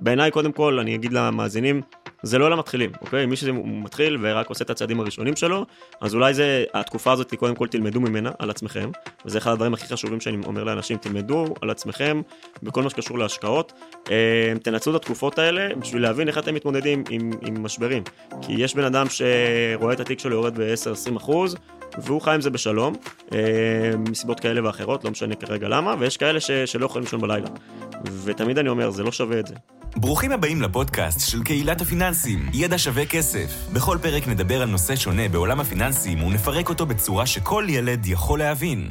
בעיניי, קודם כל, אני אגיד למאזינים, זה לא למתחילים, אוקיי? מי שמתחיל ורק עושה את הצעדים הראשונים שלו, אז אולי זה, התקופה הזאת, קודם כל תלמדו ממנה על עצמכם, וזה אחד הדברים הכי חשובים שאני אומר לאנשים, תלמדו על עצמכם בכל מה שקשור להשקעות. אה, תנצלו את התקופות האלה בשביל להבין איך אתם מתמודדים עם, עם משברים. כי יש בן אדם שרואה את התיק שלו יורד ב-10-20 אחוז, והוא חי עם זה בשלום, אה, מסיבות כאלה ואחרות, לא משנה כרגע למה, ויש כאלה ש, שלא יכולים לישון בלילה. ותמיד אני אומר, זה לא שווה את זה. ברוכים הבאים לפודקאסט של קהילת הפיננסים, ידע שווה כסף. בכל פרק נדבר על נושא שונה בעולם הפיננסים ונפרק אותו בצורה שכל ילד יכול להבין.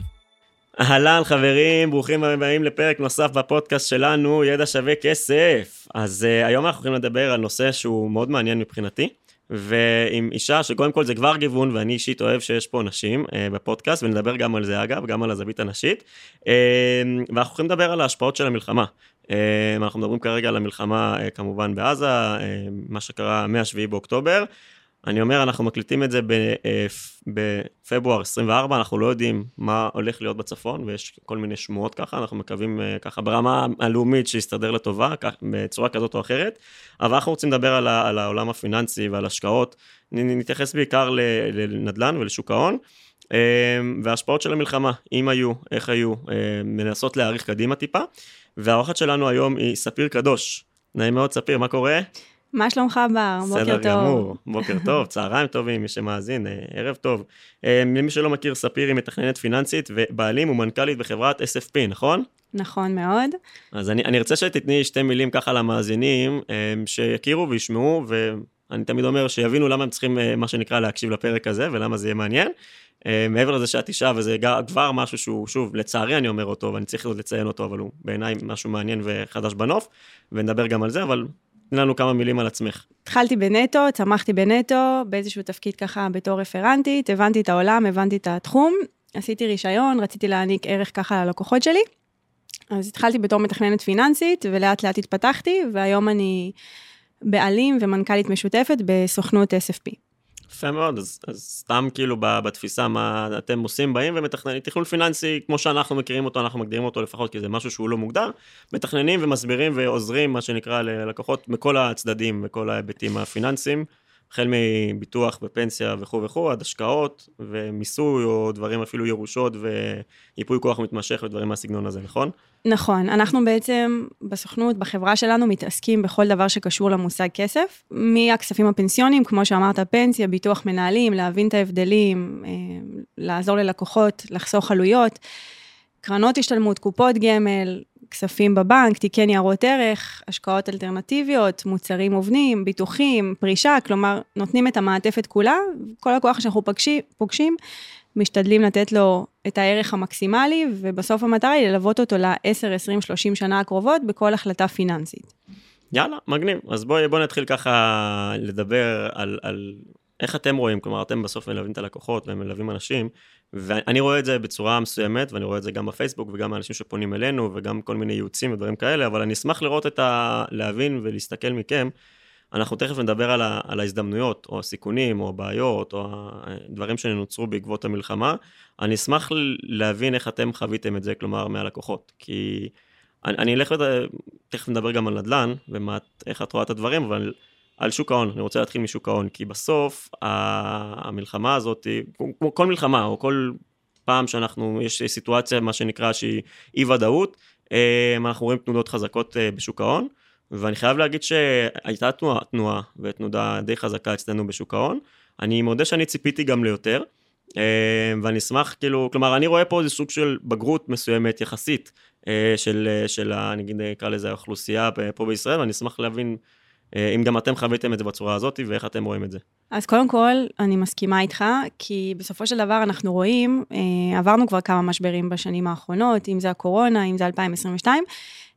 אהלן חברים, ברוכים הבאים לפרק נוסף בפודקאסט שלנו, ידע שווה כסף. אז uh, היום אנחנו הולכים לדבר על נושא שהוא מאוד מעניין מבחינתי. ועם אישה שקודם כל זה כבר גיוון ואני אישית אוהב שיש פה נשים אה, בפודקאסט ונדבר גם על זה אגב, גם על הזווית הנשית. אה, ואנחנו הולכים לדבר על ההשפעות של המלחמה. אה, אנחנו מדברים כרגע על המלחמה אה, כמובן בעזה, אה, מה שקרה מ-7 באוקטובר. אני אומר, אנחנו מקליטים את זה בפברואר 24, אנחנו לא יודעים מה הולך להיות בצפון, ויש כל מיני שמועות ככה, אנחנו מקווים ככה ברמה הלאומית שיסתדר לטובה, בצורה כזאת או אחרת, אבל אנחנו רוצים לדבר על, על העולם הפיננסי ועל השקעות, נתייחס בעיקר לנדל"ן ולשוק ההון. וההשפעות של המלחמה, אם היו, איך היו, מנסות להאריך קדימה טיפה. והאורחת שלנו היום היא ספיר קדוש. נעים מאוד, ספיר, מה קורה? מה שלומך בר? בוקר טוב. בסדר גמור, בוקר טוב, צהריים טובים, מי שמאזין, אה, ערב טוב. אה, למי שלא מכיר, ספיר היא מתכננת פיננסית ובעלים ומנכ"לית בחברת SFP, נכון? נכון מאוד. אז אני, אני ארצה שתתני שתי מילים ככה למאזינים, שיכירו וישמעו, ואני תמיד אומר שיבינו למה הם צריכים, מה שנקרא, להקשיב לפרק הזה, ולמה זה יהיה מעניין. אה, מעבר לזה שאת אישה, וזה כבר משהו שהוא, שוב, לצערי אני אומר אותו, ואני צריך לציין אותו, אבל הוא בעיניי משהו מעניין וחדש בנוף, ונדבר גם על זה, אבל תני לנו כמה מילים על עצמך. התחלתי בנטו, צמחתי בנטו, באיזשהו תפקיד ככה בתור רפרנטית, הבנתי את העולם, הבנתי את התחום, עשיתי רישיון, רציתי להעניק ערך ככה ללקוחות שלי. אז התחלתי בתור מתכננת פיננסית, ולאט לאט התפתחתי, והיום אני בעלים ומנכ"לית משותפת בסוכנות SFP. יפה מאוד, אז, אז סתם כאילו בתפיסה מה אתם עושים, באים ומתכננים, תכנון פיננסי, כמו שאנחנו מכירים אותו, אנחנו מגדירים אותו לפחות, כי זה משהו שהוא לא מוגדר, מתכננים ומסבירים ועוזרים, מה שנקרא, ללקוחות מכל הצדדים, וכל ההיבטים הפיננסיים. החל מביטוח ופנסיה וכו' וכו', עד השקעות ומיסוי או דברים אפילו ירושות וייפוי כוח מתמשך ודברים מהסגנון הזה, נכון? נכון, אנחנו בעצם בסוכנות, בחברה שלנו, מתעסקים בכל דבר שקשור למושג כסף, מהכספים הפנסיונים, כמו שאמרת, פנסיה, ביטוח מנהלים, להבין את ההבדלים, אה, לעזור ללקוחות, לחסוך עלויות, קרנות השתלמות, קופות גמל, כספים בבנק, תיקי ניירות ערך, השקעות אלטרנטיביות, מוצרים מובנים, ביטוחים, פרישה, כלומר, נותנים את המעטפת כולה, כל הכוח שאנחנו פגשים, פוגשים, משתדלים לתת לו את הערך המקסימלי, ובסוף המטרה היא ללוות אותו ל-10, 20, 30 שנה הקרובות בכל החלטה פיננסית. יאללה, מגניב. אז בואי בוא נתחיל ככה לדבר על, על איך אתם רואים, כלומר, אתם בסוף מלווים את הלקוחות והם מלווים אנשים, ואני רואה את זה בצורה מסוימת, ואני רואה את זה גם בפייסבוק וגם האנשים שפונים אלינו, וגם כל מיני ייעוצים ודברים כאלה, אבל אני אשמח לראות את ה... להבין ולהסתכל מכם. אנחנו תכף נדבר על, ה... על ההזדמנויות, או הסיכונים, או הבעיות, או הדברים שנוצרו בעקבות המלחמה. אני אשמח להבין איך אתם חוויתם את זה, כלומר, מהלקוחות. כי אני, אני אלך, וד... תכף נדבר גם על נדל"ן, ואיך את רואה את הדברים, אבל... על שוק ההון, אני רוצה להתחיל משוק ההון, כי בסוף המלחמה הזאת, כמו כל מלחמה, או כל פעם שאנחנו, יש סיטואציה, מה שנקרא, שהיא אי ודאות, אה, אנחנו רואים תנודות חזקות אה, בשוק ההון, ואני חייב להגיד שהייתה תנועה, תנועה ותנודה די חזקה אצלנו בשוק ההון. אני מודה שאני ציפיתי גם ליותר, אה, ואני אשמח, כאילו, כלומר, אני רואה פה איזה סוג של בגרות מסוימת יחסית, של, של, נגיד, נקרא לזה האוכלוסייה פה בישראל, ואני אשמח להבין אם גם אתם חוויתם את זה בצורה הזאת, ואיך אתם רואים את זה. אז קודם כל, אני מסכימה איתך, כי בסופו של דבר אנחנו רואים, אה, עברנו כבר כמה משברים בשנים האחרונות, אם זה הקורונה, אם זה 2022,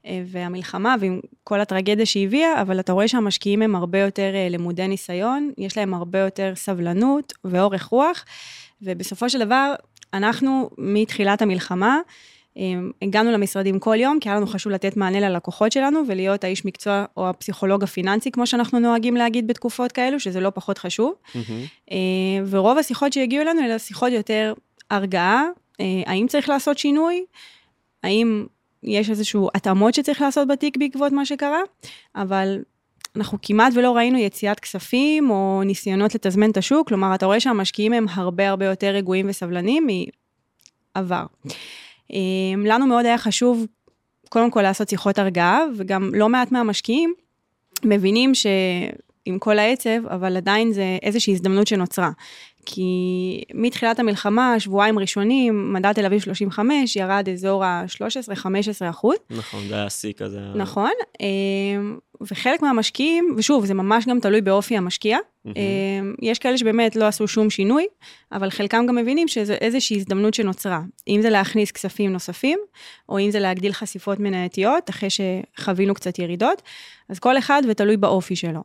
אה, והמלחמה ועם כל הטרגדיה שהביאה, אבל אתה רואה שהמשקיעים הם הרבה יותר למודי ניסיון, יש להם הרבה יותר סבלנות ואורך רוח, ובסופו של דבר, אנחנו מתחילת המלחמה, הגענו למשרדים כל יום, כי היה לנו חשוב לתת מענה ללקוחות שלנו ולהיות האיש מקצוע או הפסיכולוג הפיננסי, כמו שאנחנו נוהגים להגיד בתקופות כאלו, שזה לא פחות חשוב. Mm-hmm. ורוב השיחות שהגיעו אלינו, אלה שיחות יותר הרגעה, אה, האם צריך לעשות שינוי, האם יש איזשהו התאמות שצריך לעשות בתיק בעקבות מה שקרה, אבל אנחנו כמעט ולא ראינו יציאת כספים או ניסיונות לתזמן את השוק, כלומר, אתה רואה שהמשקיעים הם הרבה הרבה יותר רגועים וסבלניים מעבר. אמ, לנו מאוד היה חשוב, קודם כל לעשות שיחות הרגעה, וגם לא מעט מהמשקיעים מבינים שעם כל העצב, אבל עדיין זה איזושהי הזדמנות שנוצרה. כי מתחילת המלחמה, שבועיים ראשונים, מדד תל אביב 35 ירד אזור ה-13-15 אחוז. נכון, זה היה שיא כזה. נכון, אמ, וחלק מהמשקיעים, ושוב, זה ממש גם תלוי באופי המשקיע, אמ, יש כאלה שבאמת לא עשו שום שינוי, אבל חלקם גם מבינים שזו איזושהי הזדמנות שנוצרה. אם זה להכניס כספים נוספים, או אם זה להגדיל חשיפות מנייתיות, אחרי שחווינו קצת ירידות, אז כל אחד ותלוי באופי שלו.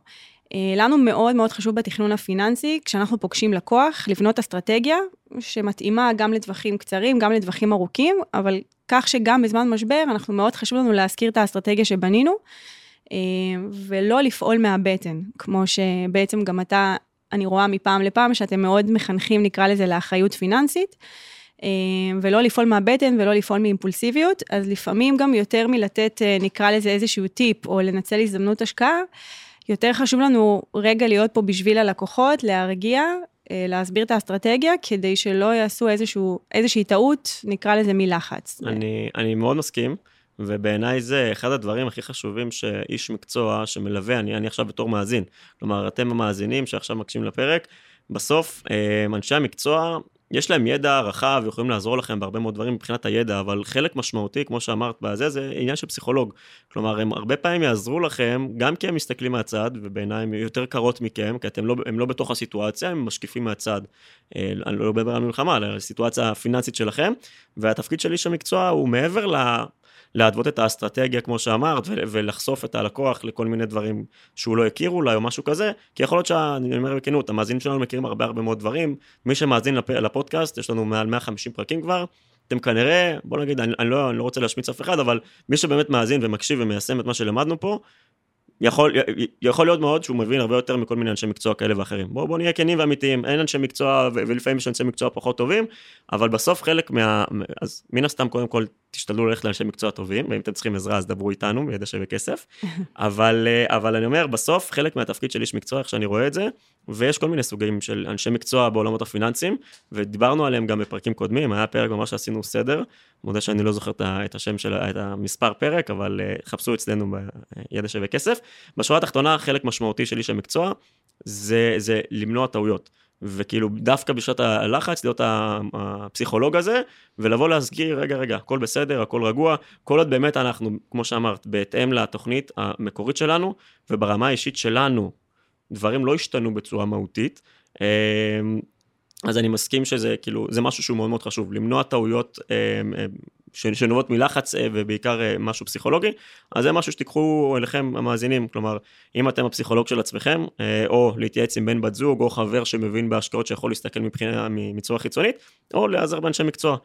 אה, לנו מאוד מאוד חשוב בתכנון הפיננסי, כשאנחנו פוגשים לקוח, לבנות אסטרטגיה שמתאימה גם לטווחים קצרים, גם לטווחים ארוכים, אבל כך שגם בזמן משבר, אנחנו מאוד חשוב לנו להזכיר את האסטרטגיה שבנינו, אה, ולא לפעול מהבטן, כמו שבעצם גם אתה, אני רואה מפעם לפעם, שאתם מאוד מחנכים, נקרא לזה, לאחריות פיננסית. אה, ולא לפעול מהבטן ולא לפעול מאימפולסיביות, אז לפעמים גם יותר מלתת, נקרא לזה איזשהו טיפ, או לנצל הזדמנות השקעה, יותר חשוב לנו רגע להיות פה בשביל הלקוחות, להרגיע, אה, להסביר את האסטרטגיה, כדי שלא יעשו איזשהו, איזושהי טעות, נקרא לזה מלחץ. אני, אני מאוד מסכים, ובעיניי זה אחד הדברים הכי חשובים שאיש מקצוע שמלווה, אני, אני עכשיו בתור מאזין, כלומר, אתם המאזינים שעכשיו מקשיבים לפרק, בסוף, אה, אנשי המקצוע, יש להם ידע רחב, יכולים לעזור לכם בהרבה מאוד דברים מבחינת הידע, אבל חלק משמעותי, כמו שאמרת בזה, זה עניין של פסיכולוג. כלומר, הם הרבה פעמים יעזרו לכם, גם כי הם מסתכלים מהצד, ובעיניי הם יותר קרות מכם, כי אתם לא, הם לא בתוך הסיטואציה, הם משקיפים מהצד. אה, אני לא מדבר על מלחמה, על הסיטואציה הפיננסית שלכם, והתפקיד של איש המקצוע הוא מעבר ל... להתוות את האסטרטגיה, כמו שאמרת, ולחשוף את הלקוח לכל מיני דברים שהוא לא הכיר אולי, או משהו כזה, כי יכול להיות שאני אומר בכנות, המאזינים שלנו מכירים הרבה הרבה מאוד דברים. מי שמאזין לפ... לפודקאסט, יש לנו מעל 150 פרקים כבר, אתם כנראה, בוא נגיד, אני, אני, לא, אני לא רוצה להשמיץ אף אחד, אבל מי שבאמת מאזין ומקשיב ומיישם את מה שלמדנו פה, יכול, יכול להיות מאוד שהוא מבין הרבה יותר מכל מיני אנשי מקצוע כאלה ואחרים. בואו בוא נהיה כנים ואמיתיים, אין אנשי מקצוע, ולפעמים יש אנשי מקצוע פחות טובים, אבל בסוף חלק מה... אז מן הסתם קודם כל תשתדלו ללכת לאנשי מקצוע טובים, ואם אתם צריכים עזרה אז דברו איתנו, מידע שווה כסף. אבל, אה, אבל אני אומר, בסוף חלק מהתפקיד של איש מקצוע, איך שאני רואה את זה, ויש כל מיני סוגים של אנשי מקצוע בעולמות הפיננסיים, ודיברנו עליהם גם בפרקים קודמים, היה פרק ממש שעשינו סדר, מודה שאני לא זוכר את השם של, את המספר פרק, אבל אה, חפשו אצלנו בידע שווה כסף. בשורה התחתונה, חלק משמעותי של איש המקצוע, זה, זה למנוע טעויות. וכאילו דווקא בשעת הלחץ להיות הפסיכולוג הזה, ולבוא להזכיר, רגע, רגע, הכל בסדר, הכל רגוע, כל עוד באמת אנחנו, כמו שאמרת, בהתאם לתוכנית המקורית שלנו, וברמה האישית שלנו, דברים לא השתנו בצורה מהותית. אמ, אז אני מסכים שזה כאילו, זה משהו שהוא מאוד מאוד חשוב, למנוע טעויות אמ, אמ, שנובעות מלחץ אה, ובעיקר אה, משהו פסיכולוגי, אז זה משהו שתיקחו אליכם המאזינים, כלומר, אם אתם הפסיכולוג של עצמכם, אה, או להתייעץ עם בן בת זוג, או חבר שמבין בהשקעות שיכול להסתכל מבחינה, מצורה חיצונית, או להיעזר באנשי מקצוע.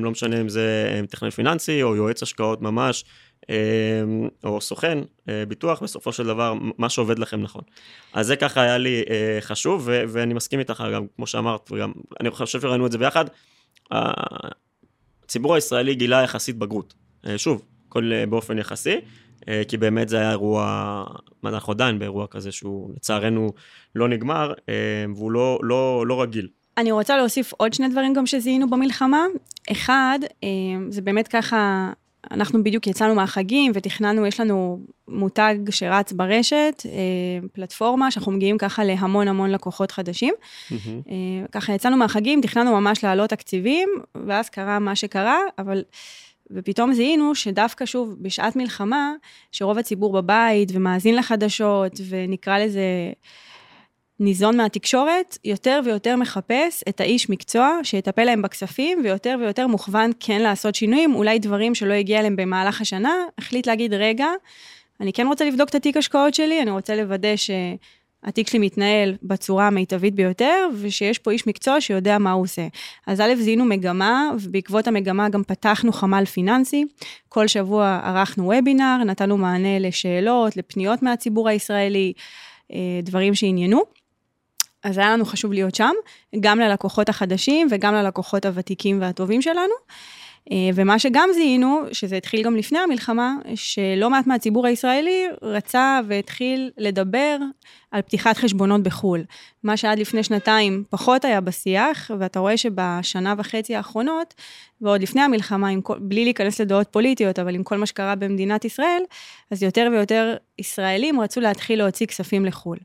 לא משנה אם זה טכנאי פיננסי, או יועץ השקעות ממש, או סוכן ביטוח, בסופו של דבר, מה שעובד לכם נכון. אז זה ככה היה לי חשוב, ואני מסכים איתך גם, כמו שאמרת, וגם אני חושב שראינו את זה ביחד. הציבור הישראלי גילה יחסית בגרות. אה, שוב, הכל אה, באופן יחסי, אה, כי באמת זה היה אירוע, אנחנו עדיין באירוע כזה שהוא לצערנו לא נגמר, והוא לא, לא, לא רגיל. אני רוצה להוסיף עוד שני דברים גם שזיהינו במלחמה. אחד, זה באמת ככה, אנחנו בדיוק יצאנו מהחגים ותכננו, יש לנו מותג שרץ ברשת, פלטפורמה שאנחנו מגיעים ככה להמון המון לקוחות חדשים. Mm-hmm. ככה יצאנו מהחגים, תכננו ממש להעלות תקציבים, ואז קרה מה שקרה, אבל... ופתאום זיהינו שדווקא שוב, בשעת מלחמה, שרוב הציבור בבית ומאזין לחדשות, ונקרא לזה ניזון מהתקשורת, יותר ויותר מחפש את האיש מקצוע שיטפל להם בכספים, ויותר ויותר מוכוון כן לעשות שינויים, אולי דברים שלא הגיע אליהם במהלך השנה, החליט להגיד, רגע, אני כן רוצה לבדוק את התיק השקעות שלי, אני רוצה לוודא שהתיק שלי מתנהל בצורה המיטבית ביותר, ושיש פה איש מקצוע שיודע מה הוא עושה. אז א', זיהינו מגמה, ובעקבות המגמה גם פתחנו חמ"ל פיננסי. כל שבוע ערכנו וובינר, נתנו מענה לשאלות, לפניות מהציבור הישראלי, אה, דברים שעניינו. אז היה לנו חשוב להיות שם, גם ללקוחות החדשים וגם ללקוחות הוותיקים והטובים שלנו. ומה שגם זיהינו, שזה התחיל גם לפני המלחמה, שלא מעט מהציבור הישראלי רצה והתחיל לדבר על פתיחת חשבונות בחו"ל. מה שעד לפני שנתיים פחות היה בשיח, ואתה רואה שבשנה וחצי האחרונות, ועוד לפני המלחמה, כל, בלי להיכנס לדעות פוליטיות, אבל עם כל מה שקרה במדינת ישראל, אז יותר ויותר ישראלים רצו להתחיל להוציא כספים לחו"ל.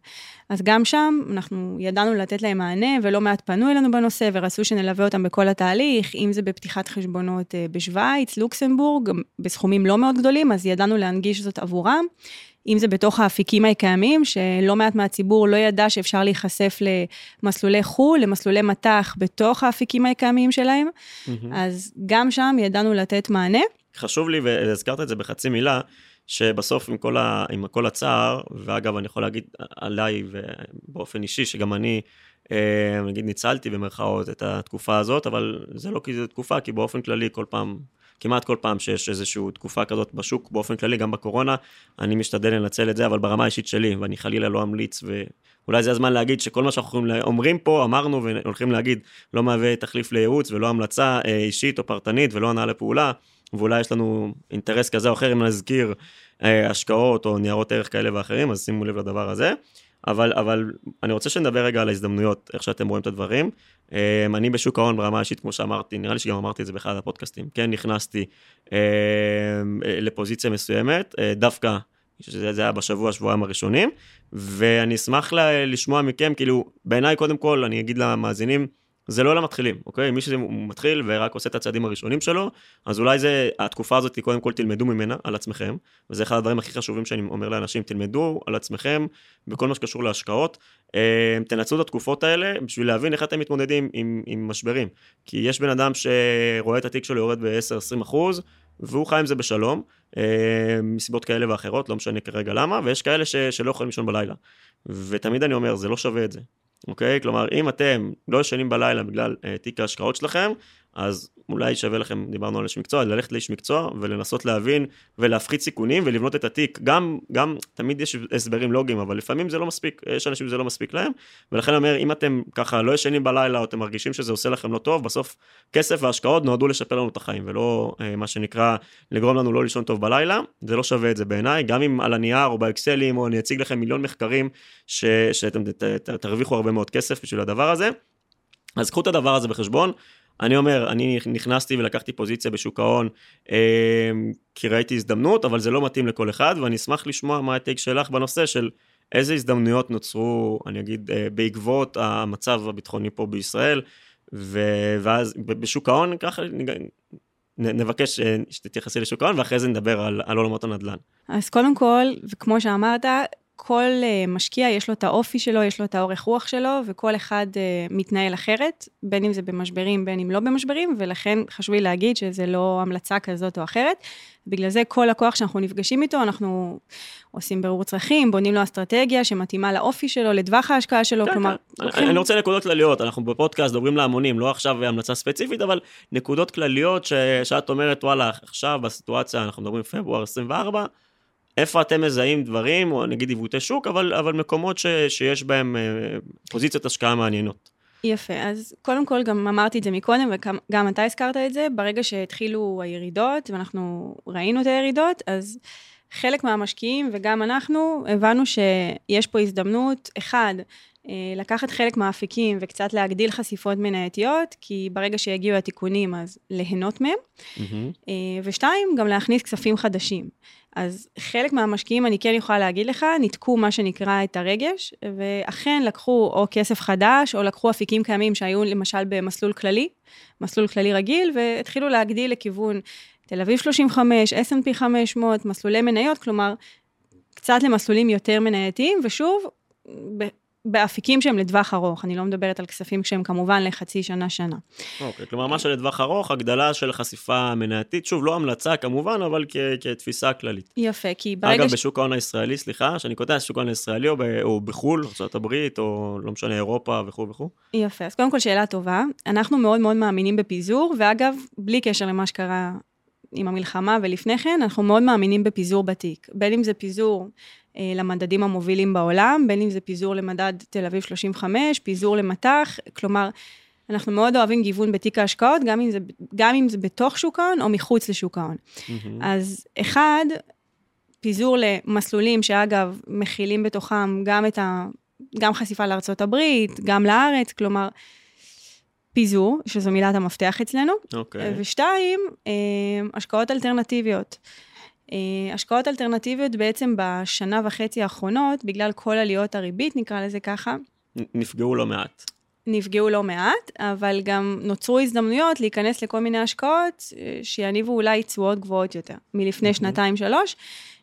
אז גם שם אנחנו ידענו לתת להם מענה, ולא מעט פנו אלינו בנושא, ורצו שנלווה אותם בכל התהליך, אם זה בפתיחת חשבונות אה, בשוויץ, לוקסמבורג, בסכומים לא מאוד גדולים, אז ידענו להנגיש זאת עבורם. אם זה בתוך האפיקים הקיימים, שלא מעט מהציבור לא ידע שאפשר להיחשף למסלולי חו"ל, למסלולי מט"ח בתוך האפיקים הקיימים שלהם, mm-hmm. אז גם שם ידענו לתת מענה. חשוב לי, והזכרת את זה בחצי מילה, שבסוף עם כל, ה, עם כל הצער, ואגב, אני יכול להגיד עליי ובאופן אישי, שגם אני, אה, נגיד, ניצלתי במרכאות את התקופה הזאת, אבל זה לא כי זו תקופה, כי באופן כללי, כל פעם כמעט כל פעם שיש איזושהי תקופה כזאת בשוק, באופן כללי, גם בקורונה, אני משתדל לנצל את זה, אבל ברמה האישית שלי, ואני חלילה לא אמליץ, ואולי זה הזמן להגיד שכל מה שאנחנו אומרים פה, אמרנו והולכים להגיד, לא מהווה תחליף לייעוץ ולא המלצה אה, אישית או פרטנית ולא הנעה לפעולה, ואולי יש לנו אינטרס כזה או אחר אם נזכיר אה, השקעות או ניירות ערך כאלה ואחרים, אז שימו לב לדבר הזה. אבל, אבל אני רוצה שנדבר רגע על ההזדמנויות, איך שאתם רואים את הדברים. אמ, אני בשוק ההון ברמה האישית, כמו שאמרתי, נראה לי שגם אמרתי את זה באחד הפודקאסטים, כן נכנסתי אמ, לפוזיציה מסוימת, אה, דווקא, שזה היה בשבוע, שבועיים הראשונים, ואני אשמח לשמוע מכם, כאילו, בעיניי קודם כל, אני אגיד למאזינים, זה לא למתחילים, אוקיי? מי שזה מתחיל ורק עושה את הצעדים הראשונים שלו, אז אולי זה, התקופה הזאת, קודם כל תלמדו ממנה על עצמכם, וזה אחד הדברים הכי חשובים שאני אומר לאנשים, תלמדו על עצמכם בכל מה שקשור להשקעות, אה, תנצלו את התקופות האלה בשביל להבין איך אתם מתמודדים עם, עם משברים. כי יש בן אדם שרואה את התיק שלו יורד ב-10-20 אחוז, והוא חי עם זה בשלום, אה, מסיבות כאלה ואחרות, לא משנה כרגע למה, ויש כאלה ש, שלא יכולים לישון בלילה. ותמיד אני אומר, זה לא שווה את זה. אוקיי? כלומר, אם אתם לא ישנים בלילה בגלל uh, תיק ההשקעות שלכם, אז אולי שווה לכם, דיברנו על איש מקצוע, ללכת לאיש מקצוע ולנסות להבין ולהפחית סיכונים ולבנות את התיק. גם, גם, תמיד יש הסברים לוגיים, אבל לפעמים זה לא מספיק, יש אנשים שזה לא מספיק להם, ולכן אני אומר, אם אתם ככה לא ישנים בלילה או אתם מרגישים שזה עושה לכם לא טוב, בסוף כסף והשקעות נועדו לשפר לנו את החיים, ולא uh, מה שנקרא לגרום לנו לא לישון טוב בלילה, זה לא שווה את זה בעיניי, גם אם על הנייר או באקסלים, או אני אציג לכם מיליון מחקרים ש, שאתם ת, ת, תרוויחו הרבה מאוד כסף בשביל הדבר הזה. אז קחו את הדבר הזה בחשבון, אני אומר, אני נכנסתי ולקחתי פוזיציה בשוק ההון אה, כי ראיתי הזדמנות, אבל זה לא מתאים לכל אחד, ואני אשמח לשמוע מה הטייק שלך בנושא של איזה הזדמנויות נוצרו, אני אגיד, אה, בעקבות המצב הביטחוני פה בישראל, ו- ואז בשוק ההון, ככה נבקש אה, שתתייחסי לשוק ההון, ואחרי זה נדבר על, על עולמות הנדל"ן. אז קודם כל, וכמו שאמרת, כל uh, משקיע יש לו את האופי שלו, יש לו את האורך רוח שלו, וכל אחד uh, מתנהל אחרת, בין אם זה במשברים, בין אם לא במשברים, ולכן חשוב לי להגיד שזה לא המלצה כזאת או אחרת. בגלל זה כל לקוח שאנחנו נפגשים איתו, אנחנו עושים ברור צרכים, בונים לו אסטרטגיה שמתאימה לאופי שלו, לטווח ההשקעה שלו, כן, כלומר... כן. אני, אני רוצה נקודות כלליות, אנחנו בפודקאסט מדברים להמונים, לא עכשיו המלצה ספציפית, אבל נקודות כלליות ש, שאת אומרת, וואלה, עכשיו בסיטואציה, אנחנו מדברים פברואר 24, איפה אתם מזהים דברים, או נגיד עיוותי שוק, אבל, אבל מקומות ש, שיש בהם אה, פוזיציות השקעה מעניינות. יפה, אז קודם כל גם אמרתי את זה מקודם, וגם אתה הזכרת את זה, ברגע שהתחילו הירידות, ואנחנו ראינו את הירידות, אז חלק מהמשקיעים וגם אנחנו הבנו שיש פה הזדמנות, אחד, אה, לקחת חלק מהאפיקים וקצת להגדיל חשיפות מנייתיות, כי ברגע שיגיעו התיקונים אז ליהנות מהם, mm-hmm. ושתיים, גם להכניס כספים חדשים. אז חלק מהמשקיעים, אני כן יכולה להגיד לך, ניתקו מה שנקרא את הרגש, ואכן לקחו או כסף חדש, או לקחו אפיקים קיימים שהיו למשל במסלול כללי, מסלול כללי רגיל, והתחילו להגדיל לכיוון תל אביב 35, S&P 500, מסלולי מניות, כלומר, קצת למסלולים יותר מנייתיים, ושוב, באפיקים שהם לטווח ארוך, אני לא מדברת על כספים שהם כמובן לחצי שנה-שנה. אוקיי, כלומר, מה שלטווח ארוך, הגדלה של חשיפה מנייתית, שוב, לא המלצה כמובן, אבל כ- כתפיסה כללית. יפה, כי ברגע... אגב, ש... בשוק ההון הישראלי, סליחה, שאני קוטע, שוק ההון הישראלי או, ב- או בחו"ל, ארה"ב, או לא משנה, אירופה וכו' וכו'. יפה, אז קודם כל שאלה טובה. אנחנו מאוד מאוד מאמינים בפיזור, ואגב, בלי קשר למה שקרה עם המלחמה ולפני כן, אנחנו מאוד מאמינים בפיזור בתיק. בין אם זה פיזור אה, למדדים המובילים בעולם, בין אם זה פיזור למדד תל אביב 35, פיזור למטח, כלומר, אנחנו מאוד אוהבים גיוון בתיק ההשקעות, גם אם זה, גם אם זה בתוך שוק ההון או מחוץ לשוק ההון. אז אחד, פיזור למסלולים שאגב, מכילים בתוכם גם את ה... גם חשיפה לארצות הברית, גם לארץ, כלומר, פיזור, שזו מילת המפתח אצלנו. אוקיי. ושתיים, אה, השקעות אלטרנטיביות. אה, השקעות אלטרנטיביות בעצם בשנה וחצי האחרונות, בגלל כל עליות הריבית, נקרא לזה ככה, נפגעו לא מעט. נפגעו לא מעט, אבל גם נוצרו הזדמנויות להיכנס לכל מיני השקעות אה, שיניבו אולי תשואות גבוהות יותר מלפני שנתיים-שלוש,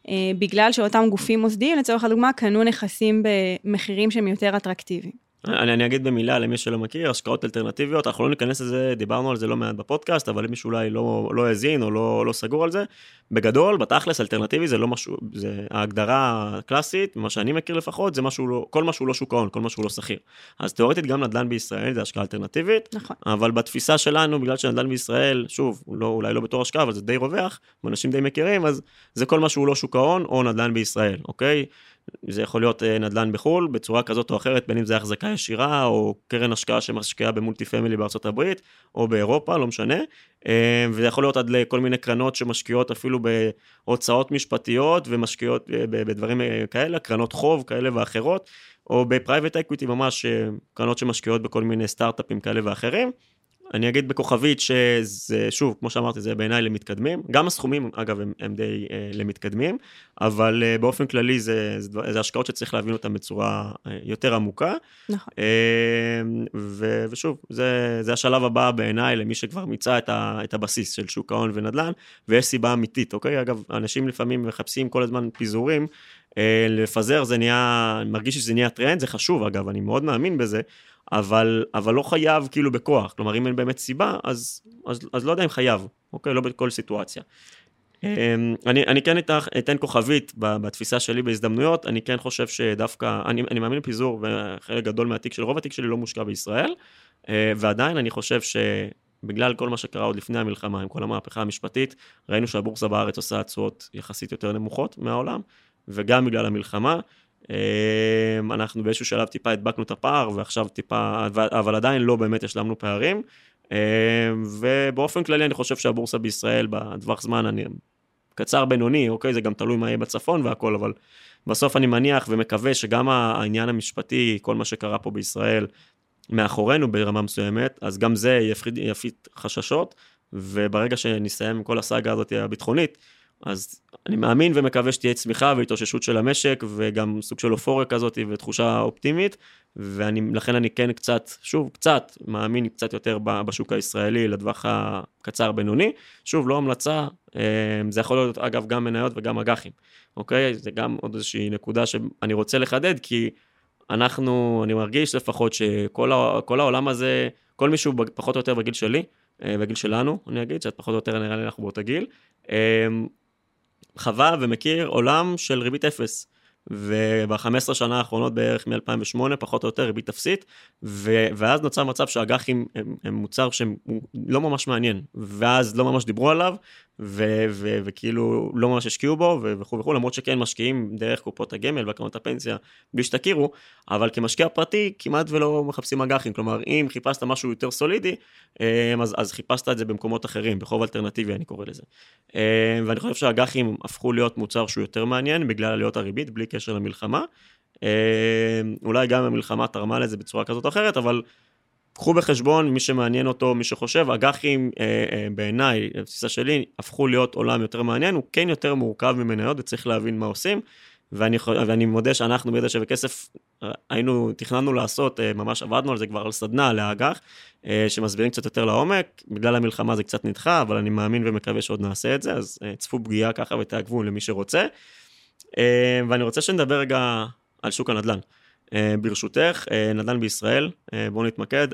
אה, בגלל שאותם גופים מוסדיים, לצורך הדוגמה, קנו נכסים במחירים שהם יותר אטרקטיביים. אני, אני אגיד במילה למי שלא מכיר, השקעות אלטרנטיביות, אנחנו לא ניכנס לזה, דיברנו על זה לא מעט בפודקאסט, אבל מישהו אולי לא, לא האזין או לא, לא סגור על זה, בגדול, בתכלס, אלטרנטיבי זה לא משהו, זה ההגדרה הקלאסית, מה שאני מכיר לפחות, זה משהו לא, כל מה שהוא לא שוק ההון, כל מה שהוא לא שכיר. אז תאורטית גם נדל"ן בישראל זה השקעה אלטרנטיבית, נכון. אבל בתפיסה שלנו, בגלל שנדל"ן בישראל, שוב, לא, אולי לא בתור השקעה, אבל זה די רווח, ואנשים די מכירים, אז זה כל מה שהוא לא שוק ההון או נדל"ן בישראל, אוקיי? זה יכול להיות אה, נדל"ן בחו"ל, בצורה כזאת או אחרת, בין אם זה החזקה ישירה, או קרן השקעה שמשקיעה ב multi-family בארצות הברית, או באירופה, לא משנה. אה, וזה יכול להיות עד לכל מיני קרנות שמשקיעות אפילו בהוצאות משפטיות, ומשקיעות אה, בדברים כאלה, קרנות חוב כאלה ואחרות, או ב private equity ממש, קרנות שמשקיעות בכל מיני סטארט-אפים כאלה ואחרים. אני אגיד בכוכבית שזה, שוב, כמו שאמרתי, זה בעיניי למתקדמים. גם הסכומים, אגב, הם, הם די אה, למתקדמים, אבל אה, באופן כללי זה, זה, זה השקעות שצריך להבין אותן בצורה אה, יותר עמוקה. נכון. אה, ו, ושוב, זה, זה השלב הבא בעיניי למי שכבר מיצה את, ה, את הבסיס של שוק ההון ונדל"ן, ויש סיבה אמיתית, אוקיי? אגב, אנשים לפעמים מחפשים כל הזמן פיזורים. אה, לפזר זה נהיה, אני מרגיש שזה נהיה טרנד, זה חשוב אגב, אני מאוד מאמין בזה, אבל, אבל לא חייב כאילו בכוח. כלומר, אם אין באמת סיבה, אז, אז, אז לא יודע אם חייב, אוקיי? לא בכל סיטואציה. אמ, אני, אני כן אתך, אתן כוכבית בתפיסה שלי בהזדמנויות, אני כן חושב שדווקא, אני, אני מאמין בפיזור, וחלק גדול מהתיק של, רוב התיק שלי לא מושקע בישראל, אה, ועדיין אני חושב שבגלל כל מה שקרה עוד לפני המלחמה, עם כל המהפכה המשפטית, ראינו שהבורסה בארץ עושה תשואות יחסית יותר נמוכות מהעולם, וגם בגלל המלחמה. אמ, אנחנו באיזשהו שלב טיפה הדבקנו את הפער, ועכשיו טיפה, אבל עדיין לא באמת השלמנו פערים. אמ, ובאופן כללי אני חושב שהבורסה בישראל בטווח זמן, אני קצר בינוני, אוקיי, זה גם תלוי מה יהיה בצפון והכל, אבל בסוף אני מניח ומקווה שגם העניין המשפטי, כל מה שקרה פה בישראל, מאחורינו ברמה מסוימת, אז גם זה יפיט חששות, וברגע שנסיים עם כל הסאגה הזאת הביטחונית, אז אני מאמין ומקווה שתהיה צמיחה והתאוששות של המשק, וגם סוג של אופוריה כזאת ותחושה אופטימית, ולכן אני כן קצת, שוב, קצת, מאמין קצת יותר בשוק הישראלי לטווח הקצר-בינוני. שוב, לא המלצה, אה, זה יכול להיות אגב גם מניות וגם אג"חים, אוקיי? זה גם עוד איזושהי נקודה שאני רוצה לחדד, כי אנחנו, אני מרגיש לפחות שכל העולם הזה, כל מישהו פחות או יותר בגיל שלי, אה, בגיל שלנו, אני אגיד, שאת פחות או יותר נראה לי אנחנו באותו גיל, אה, חווה ומכיר עולם של ריבית אפס. וב-15 שנה האחרונות בערך מ-2008, פחות או יותר ריבית אפסית, ו- ואז נוצר מצב שהאג"חים הם, הם מוצר שהוא לא ממש מעניין, ואז לא ממש דיברו עליו, וכאילו לא ממש השקיעו בו, וכו' וכו', למרות שכן משקיעים דרך קופות הגמל והקרנות הפנסיה, בלי שתכירו, אבל כמשקיע פרטי כמעט ולא מחפשים אג"חים, כלומר אם חיפשת משהו יותר סולידי, אה, אז, אז חיפשת את זה במקומות אחרים, בחוב אלטרנטיבי אני קורא לזה. אה, ואני חושב שהאג"חים הפכו להיות מוצר שהוא יותר מעניין בגלל עליות הריבית, בלי קשר למלחמה. אה, אולי גם המלחמה תרמה לזה בצורה כזאת או אחרת, אבל קחו בחשבון, מי שמעניין אותו, מי שחושב, אג"חים אה, אה, בעיניי, בתפיסה שלי, הפכו להיות עולם יותר מעניין, הוא כן יותר מורכב ממניות וצריך להבין מה עושים. ואני, ואני מודה שאנחנו בידע שווה כסף, היינו, תכננו לעשות, אה, ממש עבדנו על זה כבר על סדנה לאג"ח, אה, שמסבירים קצת יותר לעומק, בגלל המלחמה זה קצת נדחה, אבל אני מאמין ומקווה שעוד נעשה את זה, אז אה, צפו פגיעה ככה ותעקבו למי שרוצה. אה, ואני רוצה שנדבר רגע על שוק הנדל"ן. אה, ברשותך, אה, נדל"ן בישראל, אה, בואו נתמקד.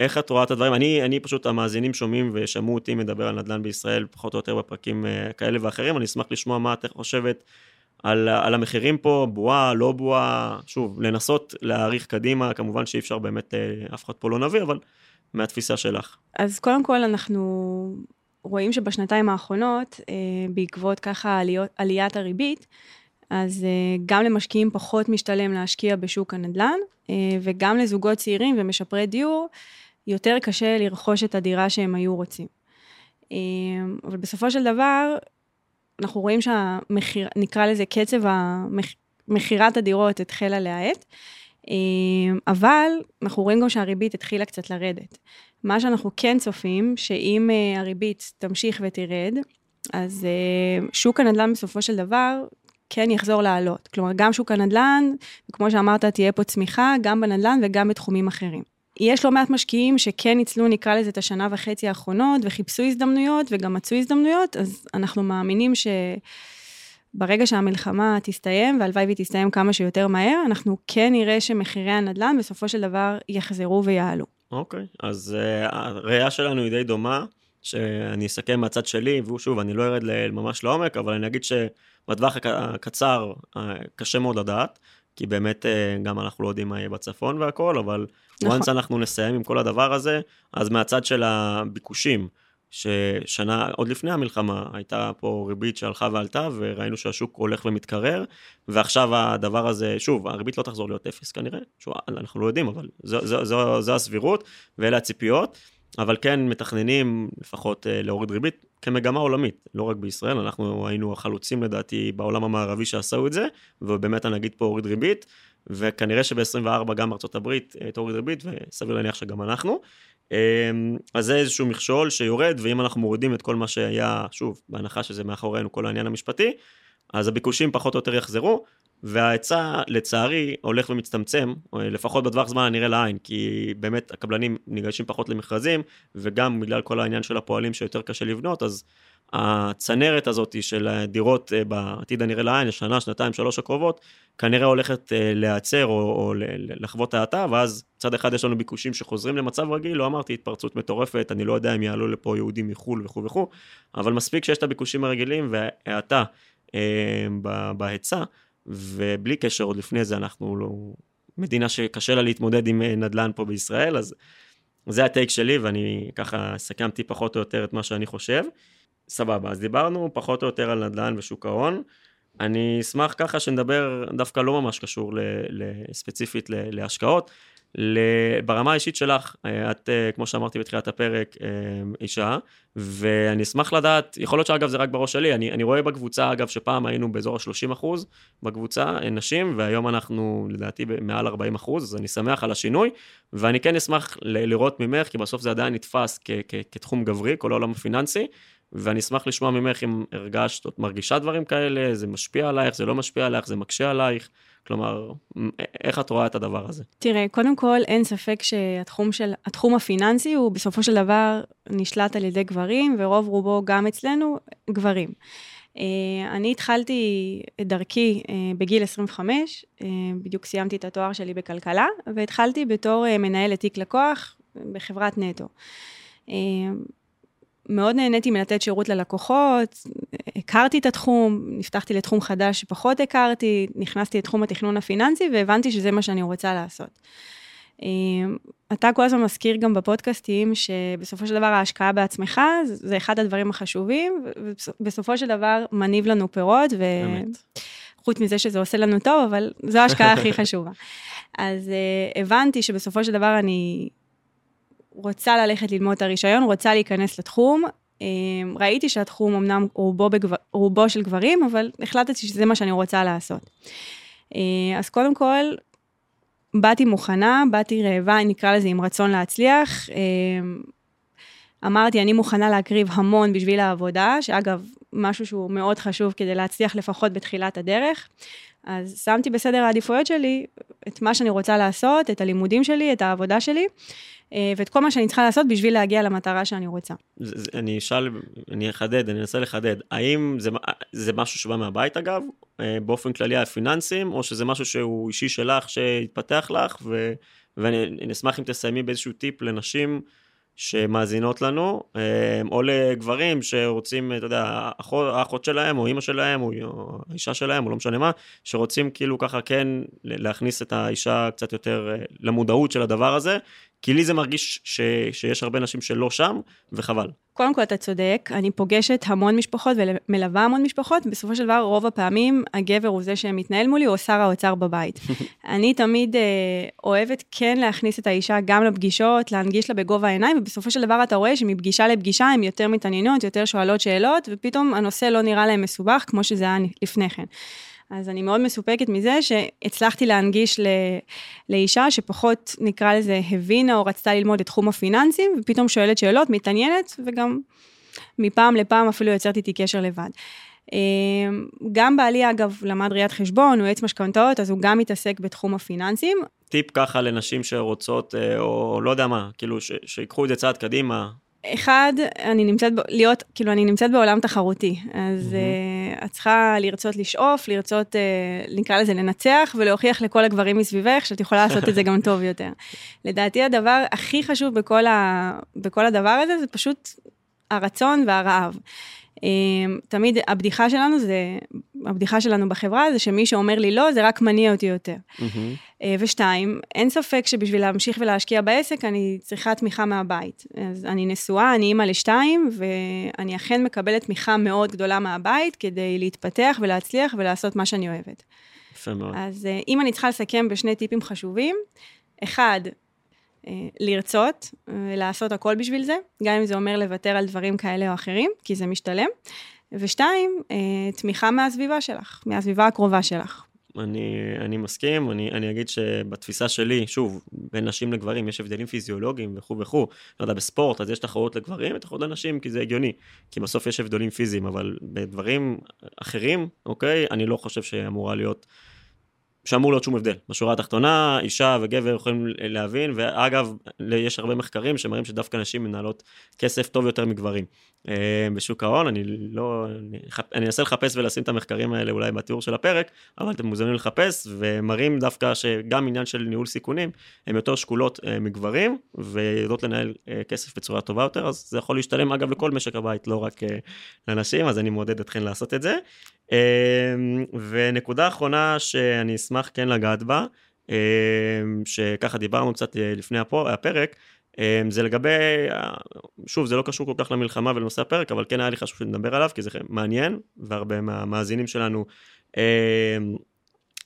איך את רואה את הדברים? אני, אני פשוט, המאזינים שומעים ושמעו אותי מדבר על נדל"ן בישראל פחות או יותר בפרקים כאלה ואחרים, אני אשמח לשמוע מה את חושבת על, על המחירים פה, בועה, לא בועה, שוב, לנסות להעריך קדימה, כמובן שאי אפשר באמת, אף אחד פה לא נביא, אבל מהתפיסה שלך. אז קודם כל אנחנו רואים שבשנתיים האחרונות, בעקבות ככה עליות, עליית הריבית, אז אה, גם למשקיעים פחות משתלם להשקיע בשוק הנדל"ן, אה, וגם לזוגות צעירים ומשפרי דיור, יותר קשה לרכוש את הדירה שהם היו רוצים. אבל בסופו של דבר, אנחנו רואים שהמחיר, נקרא לזה קצב מכירת הדירות התחילה להאט, אבל אנחנו רואים גם שהריבית התחילה קצת לרדת. מה שאנחנו כן צופים, שאם הריבית תמשיך ותרד, אז שוק הנדל"ן בסופו של דבר כן יחזור לעלות. כלומר, גם שוק הנדל"ן, וכמו שאמרת, תהיה פה צמיחה, גם בנדל"ן וגם בתחומים אחרים. יש לא מעט משקיעים שכן ניצלו, נקרא לזה, את השנה וחצי האחרונות, וחיפשו הזדמנויות, וגם מצאו הזדמנויות, אז אנחנו מאמינים שברגע שהמלחמה תסתיים, והלוואי והיא תסתיים כמה שיותר מהר, אנחנו כן נראה שמחירי הנדל"ן בסופו של דבר יחזרו ויעלו. אוקיי, okay, אז uh, הראייה שלנו היא די דומה, שאני אסכם מהצד שלי, ושוב, אני לא ארד ממש לעומק, אבל אני אגיד שבטווח הקצר אה, קשה מאוד לדעת. כי באמת אה, גם אנחנו לא יודעים מה יהיה בצפון והכל, אבל נכון. once אנחנו נסיים עם כל הדבר הזה, אז מהצד של הביקושים, ששנה, עוד לפני המלחמה, הייתה פה ריבית שהלכה ועלתה, וראינו שהשוק הולך ומתקרר, ועכשיו הדבר הזה, שוב, הריבית לא תחזור להיות אפס כנראה, שוב, אנחנו לא יודעים, אבל זו, זו, זו, זו הסבירות, ואלה הציפיות. אבל כן מתכננים לפחות אה, להוריד ריבית כמגמה עולמית, לא רק בישראל, אנחנו היינו החלוצים לדעתי בעולם המערבי שעשו את זה, ובאמת הנגיד פה הוריד ריבית, וכנראה שב-24 גם ארצות הברית אה, תוריד ריבית, וסביר להניח שגם אנחנו. אמ, אז זה איזשהו מכשול שיורד, ואם אנחנו מורידים את כל מה שהיה, שוב, בהנחה שזה מאחורינו, כל העניין המשפטי, אז הביקושים פחות או יותר יחזרו, וההיצע לצערי הולך ומצטמצם, לפחות בטווח זמן הנראה לעין, כי באמת הקבלנים ניגשים פחות למכרזים, וגם בגלל כל העניין של הפועלים שיותר קשה לבנות, אז הצנרת הזאת של דירות אה, בעתיד הנראה לעין, לשנה, שנתיים, שלוש הקרובות, כנראה הולכת אה, להיעצר או, או לחוות האטה, ואז מצד אחד יש לנו ביקושים שחוזרים למצב רגיל, לא אמרתי התפרצות מטורפת, אני לא יודע אם יעלו לפה יהודים מחו"ל וכו' וכו', אבל מספיק שיש את הביקושים הרגילים והאטה אה, בהיצע. ובלי קשר, עוד לפני זה אנחנו לא... מדינה שקשה לה להתמודד עם אה, נדל"ן פה בישראל, אז זה הטייק שלי, ואני ככה סיכמתי פחות או יותר את מה שאני חושב. סבבה, אז דיברנו פחות או יותר על נדל"ן ושוק ההון. אני אשמח ככה שנדבר, דווקא לא ממש קשור ל, ל, ספציפית ל, להשקעות, ברמה האישית שלך, אה, את, אה, כמו שאמרתי בתחילת הפרק, אה, אישה, ואני אשמח לדעת, יכול להיות שאגב זה רק בראש שלי, אני, אני רואה בקבוצה, אגב, שפעם היינו באזור ה-30 אחוז בקבוצה, נשים, והיום אנחנו לדעתי מעל 40 אחוז, אז אני שמח על השינוי, ואני כן אשמח ל- לראות ממך, כי בסוף זה עדיין נתפס כ- כ- כתחום גברי, כל העולם הפיננסי, ואני אשמח לשמוע ממך אם הרגשת, או מרגישה דברים כאלה, זה משפיע עלייך, זה לא משפיע עלייך, זה מקשה עלייך. כלומר, איך את רואה את הדבר הזה? תראה, קודם כל, אין ספק שהתחום של, התחום הפיננסי הוא בסופו של דבר נשלט על ידי גברים, ורוב רובו גם אצלנו, גברים. Uh, אני התחלתי את דרכי uh, בגיל 25, uh, אה, בדיוק סיימתי את התואר שלי בכלכלה, והתחלתי בתור מנהלת תיק לקוח בחברת נטו. מאוד נהניתי מלתת שירות ללקוחות, הכרתי את התחום, נפתחתי לתחום חדש שפחות הכרתי, נכנסתי לתחום התכנון הפיננסי והבנתי שזה מה שאני רוצה לעשות. אמ, אתה כל הזמן מזכיר גם בפודקאסטים שבסופו של דבר ההשקעה בעצמך זה אחד הדברים החשובים, ובסופו של דבר מניב לנו פירות, וחוץ מזה שזה עושה לנו טוב, אבל זו ההשקעה הכי חשובה. אז uh, הבנתי שבסופו של דבר אני רוצה ללכת ללמוד את הרישיון, רוצה להיכנס לתחום. אמ, ראיתי שהתחום אמנם רובו, בגבר, רובו של גברים, אבל החלטתי שזה מה שאני רוצה לעשות. אה, אז קודם כל, באתי מוכנה, באתי רעבה, נקרא לזה עם רצון להצליח. אמ, אמרתי, אני מוכנה להקריב המון בשביל העבודה, שאגב, משהו שהוא מאוד חשוב כדי להצליח לפחות בתחילת הדרך. אז שמתי בסדר העדיפויות שלי את מה שאני רוצה לעשות, את הלימודים שלי, את העבודה שלי. אה, ואת כל מה שאני צריכה לעשות בשביל להגיע למטרה שאני רוצה. אני אשאל, אני אחדד, אני אנסה לחדד. האם זה, זה משהו שבא מהבית אגב, אה, באופן כללי הפיננסים, או שזה משהו שהוא אישי שלך, שהתפתח לך, ו, ואני אשמח אם תסיימי באיזשהו טיפ לנשים שמאזינות לנו, אה, או לגברים שרוצים, אתה יודע, האחות שלהם, או אימא שלהם, או האישה שלהם, או לא משנה מה, שרוצים כאילו ככה כן להכניס את האישה קצת יותר למודעות של הדבר הזה, כי לי זה מרגיש ש, שיש הרבה נשים שלא שם, וחבל. קודם כל, אתה צודק, אני פוגשת המון משפחות ומלווה המון משפחות, בסופו של דבר, רוב הפעמים, הגבר הוא זה שמתנהל מולי, או שר האוצר בבית. אני תמיד אה, אוהבת כן להכניס את האישה גם לפגישות, להנגיש לה בגובה העיניים, ובסופו של דבר אתה רואה שמפגישה לפגישה הן יותר מתעניינות, יותר שואלות שאלות, ופתאום הנושא לא נראה להם מסובך, כמו שזה היה לפני כן. אז אני מאוד מסופקת מזה שהצלחתי להנגיש ל, לאישה שפחות, נקרא לזה, הבינה או רצתה ללמוד את תחום הפיננסים, ופתאום שואלת שאלות, מתעניינת, וגם מפעם לפעם אפילו יוצרת איתי קשר לבד. אמ, גם בעלי, אגב, למד ראיית חשבון, הוא יועץ משכנתאות, אז הוא גם מתעסק בתחום הפיננסים. טיפ ככה לנשים שרוצות, אה, או לא יודע מה, כאילו, שיקחו את זה צעד קדימה, אחד, אני נמצאת, להיות, כאילו, אני נמצאת בעולם תחרותי, אז mm-hmm. uh, את צריכה לרצות לשאוף, לרצות, uh, נקרא לזה, לנצח, ולהוכיח לכל הגברים מסביבך שאת יכולה לעשות את זה גם טוב יותר. לדעתי, הדבר הכי חשוב בכל, ה, בכל הדבר הזה, זה פשוט הרצון והרעב. אמ, תמיד הבדיחה שלנו זה, הבדיחה שלנו בחברה זה שמי שאומר לי לא, זה רק מניע אותי יותר. Mm-hmm. ושתיים, אין ספק שבשביל להמשיך ולהשקיע בעסק, אני צריכה תמיכה מהבית. אז אני נשואה, אני אימא לשתיים, ואני אכן מקבלת תמיכה מאוד גדולה מהבית כדי להתפתח ולהצליח ולעשות מה שאני אוהבת. יפה מאוד. אז אה, אם אני צריכה לסכם בשני טיפים חשובים, אחד, אה, לרצות, ולעשות הכל בשביל זה, גם אם זה אומר לוותר על דברים כאלה או אחרים, כי זה משתלם. ושתיים, אה, תמיכה מהסביבה שלך, מהסביבה הקרובה שלך. אני, אני מסכים, אני, אני אגיד שבתפיסה שלי, שוב, בין נשים לגברים יש הבדלים פיזיולוגיים וכו' וכו', לא יודע, בספורט אז יש תחרות לגברים ותחרות לנשים כי זה הגיוני, כי בסוף יש הבדלים פיזיים, אבל בדברים אחרים, אוקיי, אני לא חושב שאמורה להיות שאמור להיות שום הבדל. בשורה התחתונה, אישה וגבר יכולים להבין, ואגב, יש הרבה מחקרים שמראים שדווקא נשים מנהלות כסף טוב יותר מגברים. אה, בשוק ההון, אני לא, אני אנסה לחפש ולשים את המחקרים האלה אולי בתיאור של הפרק, אבל אתם מוזמנים לחפש, ומראים דווקא שגם עניין של ניהול סיכונים, הן יותר שקולות אה, מגברים, ויודעות לנהל אה, כסף בצורה טובה יותר, אז זה יכול להשתלם אגב לכל משק הבית, לא רק לנשים, אז אני מעודד אתכן לעשות את זה. ונקודה אחרונה שאני אשמח כן לגעת בה, שככה דיברנו קצת לפני הפרק, אמ, זה לגבי, שוב, זה לא קשור כל כך למלחמה ולנושא הפרק, אבל כן היה לי חשוב שנדבר עליו, כי זה מעניין, והרבה מהמאזינים שלנו אמ,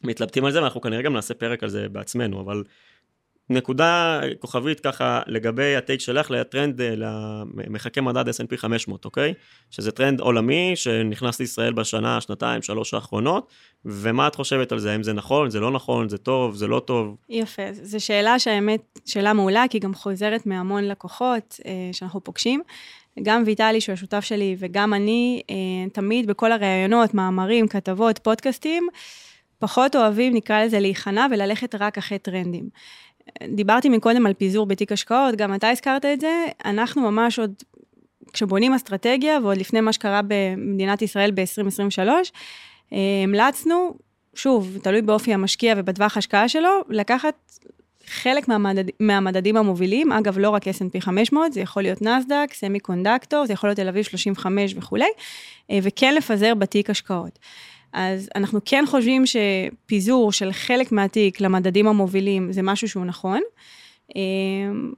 מתלבטים על זה, ואנחנו כנראה גם נעשה פרק על זה בעצמנו, אבל נקודה כוכבית ככה לגבי הטייק שלך לטרנד אה, למחקי מדד S&P 500, אוקיי? שזה טרנד עולמי שנכנס לישראל בשנה, שנתיים, שלוש האחרונות, ומה את חושבת על זה? האם זה נכון, זה לא נכון, זה טוב, זה לא טוב? יפה, זו שאלה שהאמת, שאלה מעולה, כי היא גם חוזרת מהמון לקוחות אה, שאנחנו פוגשים. גם ויטלי, שהוא השותף שלי, וגם אני, אה, תמיד בכל הראיונות, מאמרים, כתבות, פודקאסטים, פחות אוהבים, נקרא לזה, להיכנע וללכת רק אחרי טרנדים. דיברתי מקודם על פיזור בתיק השקעות, גם אתה הזכרת את זה, אנחנו ממש עוד, כשבונים אסטרטגיה, ועוד לפני מה שקרה במדינת ישראל ב-2023, אה, המלצנו, שוב, תלוי באופי המשקיע ובטווח השקעה שלו, לקחת חלק מהמדד, מהמדדים המובילים, אגב, לא רק S&P 500, זה יכול להיות נסדק, סמי קונדקטור, זה יכול להיות תל אביב 35 וכולי, וכן לפזר בתיק השקעות. אז אנחנו כן חושבים שפיזור של חלק מהתיק למדדים המובילים זה משהו שהוא נכון, אמ,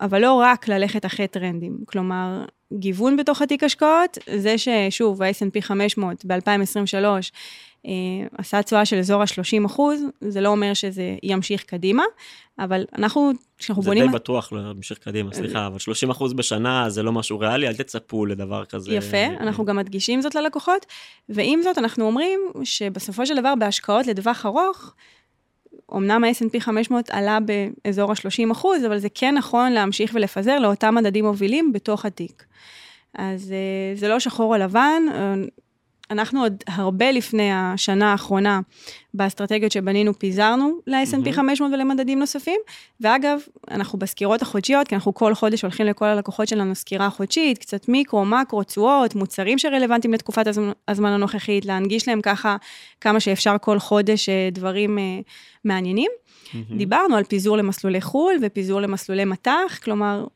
אבל לא רק ללכת אחרי טרנדים. כלומר, גיוון בתוך התיק השקעות, זה ששוב, ה-S&P 500 ב-2023 אה, עשה תשואה של אזור ה-30 אחוז, זה לא אומר שזה ימשיך קדימה, אבל אנחנו, כשאנחנו בונים... זה די בטוח להמשיך קדימה, סליחה, אבל 30 אחוז בשנה זה לא משהו ריאלי, אל תצפו לדבר כזה. יפה, אנחנו גם מדגישים זאת ללקוחות, ועם זאת אנחנו אומרים שבסופו של דבר בהשקעות לטווח ארוך, אמנם ה-S&P 500 עלה באזור ה-30 אחוז, אבל זה כן נכון להמשיך ולפזר לאותם מדדים מובילים בתוך התיק. אז אה, זה לא שחור או לבן, אנחנו עוד הרבה לפני השנה האחרונה, באסטרטגיות שבנינו, פיזרנו ל-S&P mm-hmm. 500 ולמדדים נוספים. ואגב, אנחנו בסקירות החודשיות, כי אנחנו כל חודש הולכים לכל הלקוחות שלנו סקירה חודשית, קצת מיקרו, מקרו, תשואות, מוצרים שרלוונטיים לתקופת הזמן, הזמן הנוכחית, להנגיש להם ככה כמה שאפשר כל חודש אה, דברים uh, מעניינים. Mm-hmm. דיברנו על פיזור למסלולי חו"ל ופיזור למסלולי מט"ח, כלומר,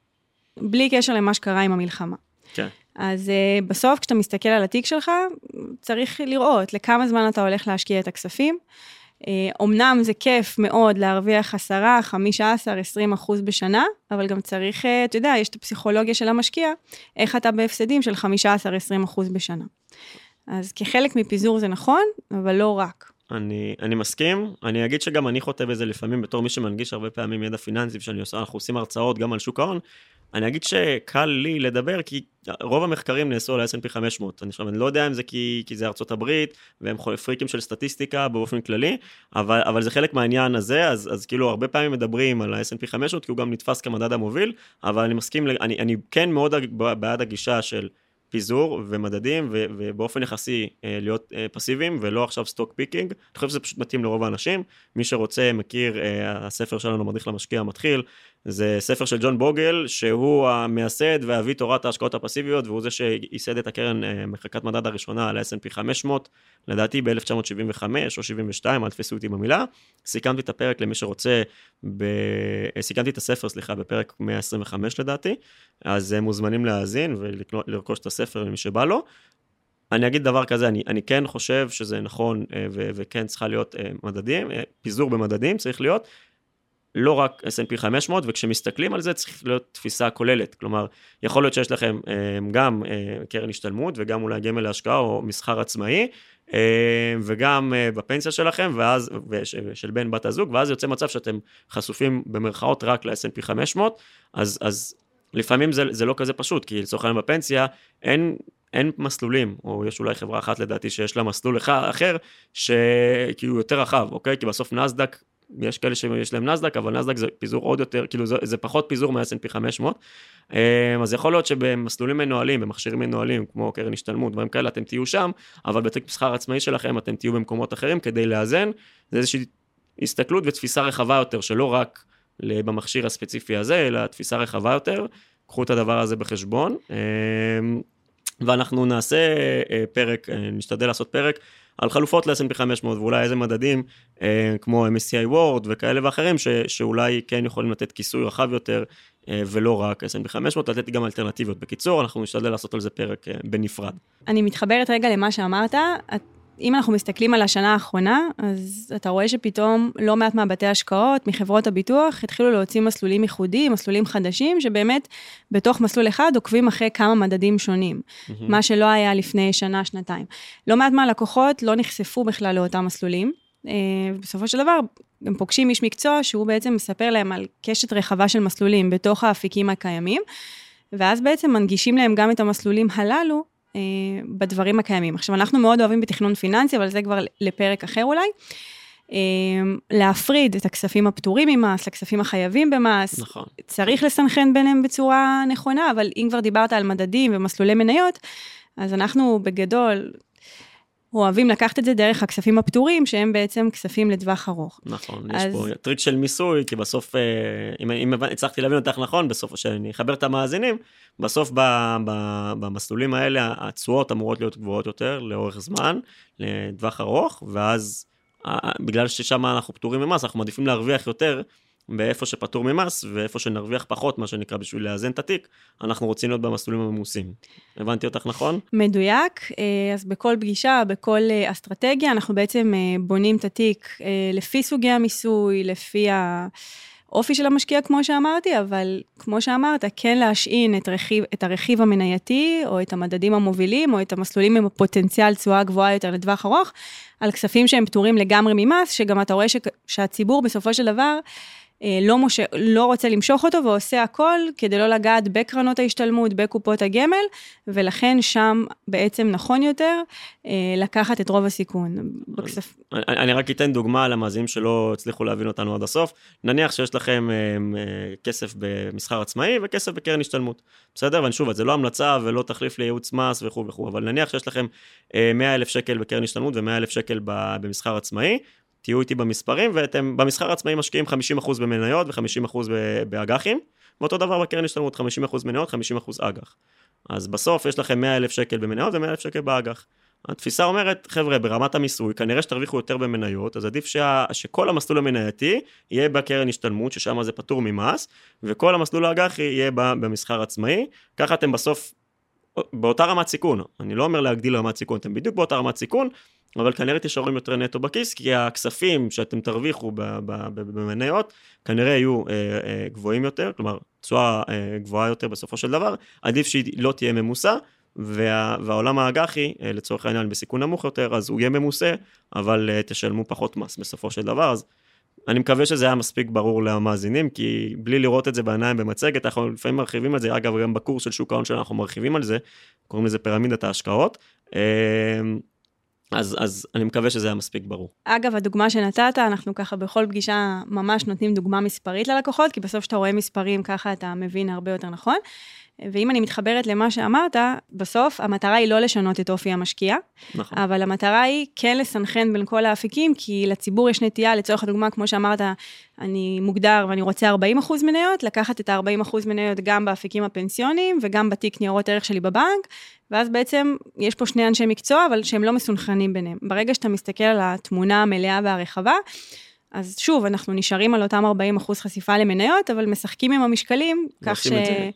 בלי קשר למה שקרה עם המלחמה. כן. אז uh, בסוף, כשאתה מסתכל על התיק שלך, צריך לראות לכמה זמן אתה הולך להשקיע את הכספים. אומנם זה כיף מאוד להרוויח 10, 15, 20 אחוז בשנה, אבל גם צריך, אתה יודע, יש את הפסיכולוגיה של המשקיע, איך אתה בהפסדים של 15, 20 אחוז בשנה. אז כחלק מפיזור זה נכון, אבל לא רק. אני, אני מסכים, אני אגיד שגם אני חוטא בזה לפעמים בתור מי שמנגיש הרבה פעמים ידע פיננסי, שאני עושה, אנחנו עושים הרצאות גם על שוק ההון, אני אגיד שקל לי לדבר, כי רוב המחקרים נעשו על ה-S&P 500. אני, עכשיו, אני לא יודע אם זה כי, כי זה ארצות הברית, והם פריקים של סטטיסטיקה באופן כללי, אבל, אבל זה חלק מהעניין הזה, אז, אז כאילו הרבה פעמים מדברים על ה-S&P 500, כי הוא גם נתפס כמדד המוביל, אבל אני מסכים, אני, אני כן מאוד בעד הגישה של... פיזור ומדדים, ו- ובאופן יחסי אה, להיות אה, פסיביים, ולא עכשיו stock picking. אני חושב שזה פשוט מתאים לרוב האנשים. מי שרוצה, מכיר, אה, הספר שלנו, מדריך למשקיע המתחיל, זה ספר של ג'ון בוגל, שהוא המייסד ואבי תורת ההשקעות הפסיביות, והוא זה שייסד את הקרן אה, מחקת מדד הראשונה על ה-S&P 500, לדעתי ב-1975 או 72, אל תפסו אותי במילה. סיכמתי את הפרק למי שרוצה, ב... אה, סיכמתי את הספר, סליחה, בפרק 125 לדעתי, אז הם מוזמנים להאזין ולרכוש את הספר למי שבא לו. אני אגיד דבר כזה, אני, אני כן חושב שזה נכון אה, ו- וכן צריכה להיות מדדים, פיזור במדדים צריך להיות, לא רק S&P 500, וכשמסתכלים על זה צריך להיות תפיסה כוללת. כלומר, יכול להיות שיש לכם אה, גם אה, קרן השתלמות וגם אולי גמל להשקעה או מסחר עצמאי, אה, וגם בפנסיה שלכם, ואז, של בן בת הזוג, ואז יוצא מצב שאתם חשופים במרכאות רק ל-S&P 500, אז, אז לפעמים זה, זה לא כזה פשוט, כי לצורך העניין בפנסיה אין... אין מסלולים, או יש אולי חברה אחת לדעתי שיש לה מסלול אחר, שכאילו יותר רחב, אוקיי? כי בסוף נסדק יש כאלה שיש להם נסדק, אבל נסדק זה פיזור עוד יותר, כאילו זה, זה פחות פיזור מה-S&P 500. אמ, אז יכול להיות שבמסלולים מנוהלים, במכשירים מנוהלים, כמו קרן השתלמות, דברים כאלה, אתם תהיו שם, אבל בתיק מסחר עצמאי שלכם אתם תהיו במקומות אחרים כדי לאזן. זה איזושהי הסתכלות ותפיסה רחבה יותר, שלא רק במכשיר הספציפי הזה, אלא תפיסה רחבה יותר. קחו את הדבר הזה בחשבון. ואנחנו נעשה אה, פרק, אה, נשתדל לעשות פרק על חלופות ל-S&P 500 ואולי איזה מדדים אה, כמו MSCI Word וכאלה ואחרים ש, שאולי כן יכולים לתת כיסוי רחב יותר אה, ולא רק S&P 500, לתת גם אלטרנטיביות. בקיצור, אנחנו נשתדל לעשות על זה פרק אה, בנפרד. אני מתחברת רגע למה שאמרת. אם אנחנו מסתכלים על השנה האחרונה, אז אתה רואה שפתאום לא מעט מהבתי השקעות, מחברות הביטוח, התחילו להוציא מסלולים ייחודיים, מסלולים חדשים, שבאמת בתוך מסלול אחד עוקבים אחרי כמה מדדים שונים, mm-hmm. מה שלא היה לפני שנה, שנתיים. לא מעט מהלקוחות לא נחשפו בכלל לאותם מסלולים. אה, בסופו של דבר, הם פוגשים איש מקצוע שהוא בעצם מספר להם על קשת רחבה של מסלולים בתוך האפיקים הקיימים, ואז בעצם מנגישים להם גם את המסלולים הללו בדברים הקיימים. עכשיו, אנחנו מאוד אוהבים בתכנון פיננסי, אבל זה כבר לפרק אחר אולי. אה, להפריד את הכספים הפטורים ממס, לכספים החייבים במס. נכון. צריך לסנכרן ביניהם בצורה נכונה, אבל אם כבר דיברת על מדדים ומסלולי מניות, אז אנחנו בגדול אוהבים לקחת את זה דרך הכספים הפטורים, שהם בעצם כספים לטווח ארוך. נכון, אז... יש פה טריק של מיסוי, כי בסוף, אה, אם, אם הצלחתי להבין אותך נכון, בסוף, שאני אחבר את המאזינים, בסוף ב, ב, במסלולים האלה התשואות אמורות להיות גבוהות יותר לאורך זמן, לטווח ארוך, ואז בגלל ששם אנחנו פטורים ממס, אנחנו מעדיפים להרוויח יותר באיפה שפטור ממס, ואיפה שנרוויח פחות, מה שנקרא, בשביל לאזן את התיק, אנחנו רוצים להיות במסלולים הממוסים. הבנתי אותך נכון? מדויק. אה, אז בכל פגישה, בכל אה, אסטרטגיה, אנחנו בעצם אה, בונים את התיק לפי סוגי המיסוי, לפי ה... אופי של המשקיע, כמו שאמרתי, אבל כמו שאמרת, כן להשעין את, רכיב, את הרכיב המנייתי, או את המדדים המובילים, או את המסלולים עם הפוטנציאל תשואה גבוהה יותר לטווח ארוך, על כספים שהם פטורים לגמרי ממס, שגם אתה רואה ש, שהציבור בסופו של דבר, לא, מוש... לא רוצה למשוך אותו ועושה הכל כדי לא לגעת בקרנות ההשתלמות, בקופות הגמל, ולכן שם בעצם נכון יותר אה, לקחת את רוב הסיכון. בכסף... אני, אני רק אתן דוגמה למאזינים שלא הצליחו להבין אותנו עד הסוף. נניח שיש לכם אה, כסף במסחר עצמאי וכסף בקרן השתלמות. בסדר? ואני שוב, זה לא המלצה ולא תחליף לייעוץ מס וכו' וכו', אבל נניח שיש לכם 100 אלף שקל בקרן השתלמות ו-100 אלף שקל במסחר עצמאי. תהיו איתי במספרים, ואתם במסחר עצמאי משקיעים 50% במניות ו-50% באג"חים, ואותו דבר בקרן השתלמות, 50% מניות, 50% אג"ח. אז בסוף יש לכם 100 אלף שקל במניות ו-100 אלף שקל באג"ח. התפיסה אומרת, חבר'ה, ברמת המיסוי, כנראה שתרוויחו יותר במניות, אז עדיף שה, שכל המסלול המנייתי יהיה בקרן השתלמות, ששם זה פטור ממס, וכל המסלול האג"חי יהיה במסחר עצמאי. ככה אתם בסוף באותה רמת סיכון. אני לא אומר להגדיל רמת סיכון, אתם בדיוק באותה רמת סיכון, אבל כנראה תישארו עם יותר נטו בכיס, כי הכספים שאתם תרוויחו במניות, כנראה יהיו אה, אה, גבוהים יותר, כלומר, תשואה אה, גבוהה יותר בסופו של דבר, עדיף שהיא לא תהיה ממוסה, וה, והעולם האג"חי, אה, לצורך העניין בסיכון נמוך יותר, אז הוא יהיה ממוסה, אבל אה, תשלמו פחות מס בסופו של דבר, אז אני מקווה שזה היה מספיק ברור למאזינים, כי בלי לראות את זה בעיניים במצגת, אנחנו לפעמים מרחיבים את זה, אגב, גם בקורס של שוק ההון שלנו אנחנו מרחיבים על זה, קוראים לזה פירמידת ההשקעות. אז, אז אני מקווה שזה היה מספיק ברור. אגב, הדוגמה שנתת, אנחנו ככה בכל פגישה ממש נותנים דוגמה מספרית ללקוחות, כי בסוף כשאתה רואה מספרים, ככה אתה מבין הרבה יותר נכון. ואם אני מתחברת למה שאמרת, בסוף המטרה היא לא לשנות את אופי המשקיע, נכון. אבל המטרה היא כן לסנכרן בין כל האפיקים, כי לציבור יש נטייה, לצורך הדוגמה, כמו שאמרת, אני מוגדר ואני רוצה 40 אחוז מניות, לקחת את ה-40 אחוז מניות גם באפיקים הפנסיוניים וגם בתיק ניירות ערך שלי בבנק, ואז בעצם יש פה שני אנשי מקצוע, אבל שהם לא מסונכרנים ביניהם. ברגע שאתה מסתכל על התמונה המלאה והרחבה, אז שוב, אנחנו נשארים על אותם 40 אחוז חשיפה למניות, אבל משחקים עם המשקלים, כך ש...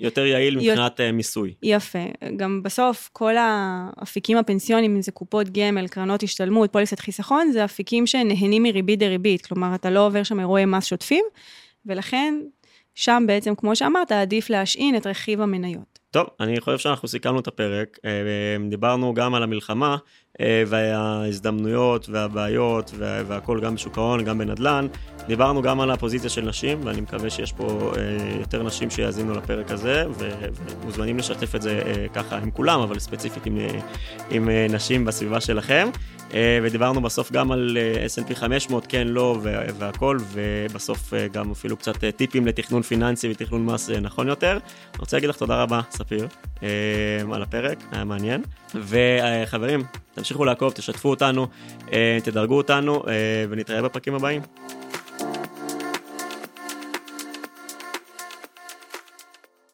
יותר יעיל מבחינת י... אה, מיסוי. יפה. גם בסוף, כל האפיקים הפנסיוניים, אם זה קופות גמל, קרנות השתלמות, פוליסת חיסכון, זה אפיקים שנהנים מריבית דריבית. כלומר, אתה לא עובר שם אירועי מס שוטפים, ולכן, שם בעצם, כמו שאמרת, עדיף להשעין את רכיב המניות. טוב, אני חושב שאנחנו סיכמנו את הפרק. אה, דיברנו גם על המלחמה, אה, וההזדמנויות והבעיות והכל גם בשוק ההון, גם בנדל"ן. דיברנו גם על הפוזיציה של נשים, ואני מקווה שיש פה אה, יותר נשים שיאזינו לפרק הזה, ומוזמנים לשתף את זה ככה עם כולם, אבל ספציפית עם, עם נשים בסביבה שלכם. ודיברנו בסוף גם על S&P 500, כן, לא, והכל, ובסוף גם אפילו קצת טיפים לתכנון פיננסי ותכנון מס נכון יותר. אני רוצה להגיד לך תודה רבה, ספיר, על הפרק, היה מעניין. וחברים, תמשיכו לעקוב, תשתפו אותנו, תדרגו אותנו, ונתראה בפרקים הבאים.